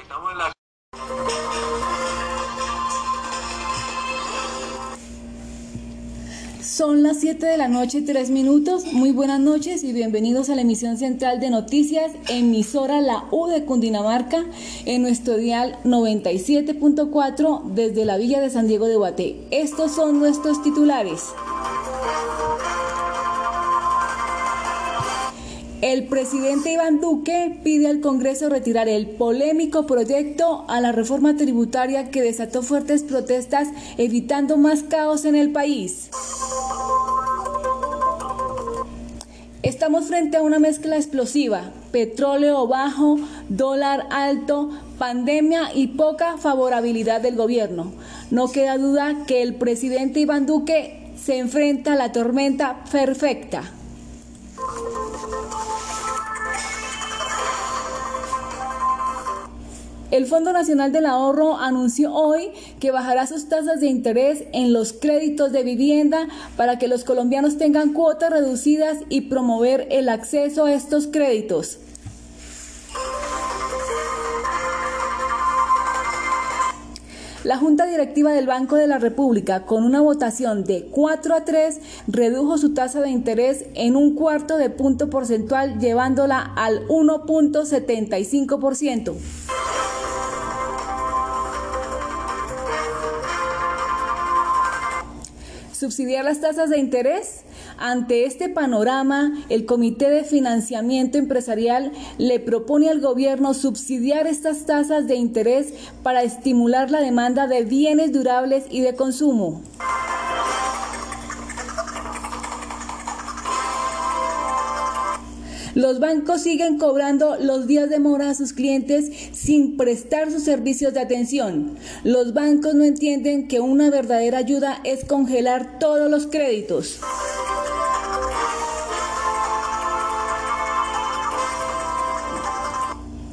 estamos en la... Son las 7 de la noche, 3 minutos. Muy buenas noches y bienvenidos a la emisión central de noticias, emisora La U de Cundinamarca, en nuestro dial 97.4 desde la Villa de San Diego de Guaté. Estos son nuestros titulares. El presidente Iván Duque pide al Congreso retirar el polémico proyecto a la reforma tributaria que desató fuertes protestas evitando más caos en el país. Estamos frente a una mezcla explosiva, petróleo bajo, dólar alto, pandemia y poca favorabilidad del gobierno. No queda duda que el presidente Iván Duque se enfrenta a la tormenta perfecta. El Fondo Nacional del Ahorro anunció hoy que bajará sus tasas de interés en los créditos de vivienda para que los colombianos tengan cuotas reducidas y promover el acceso a estos créditos. La Junta Directiva del Banco de la República, con una votación de 4 a 3, redujo su tasa de interés en un cuarto de punto porcentual, llevándola al 1.75%. subsidiar las tasas de interés. Ante este panorama, el Comité de Financiamiento Empresarial le propone al gobierno subsidiar estas tasas de interés para estimular la demanda de bienes durables y de consumo. Los bancos siguen cobrando los días de mora a sus clientes sin prestar sus servicios de atención. Los bancos no entienden que una verdadera ayuda es congelar todos los créditos.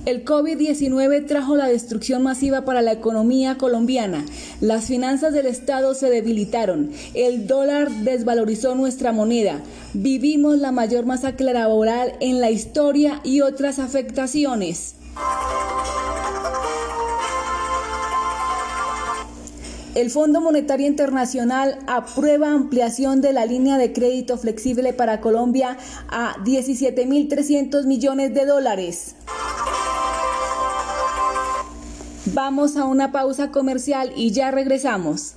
El COVID-19 trajo la destrucción masiva para la economía colombiana. Las finanzas del Estado se debilitaron. El dólar desvalorizó nuestra moneda. Vivimos la mayor masacre laboral en la historia y otras afectaciones. El Fondo Monetario Internacional aprueba ampliación de la línea de crédito flexible para Colombia a 17.300 millones de dólares. Vamos a una pausa comercial y ya regresamos.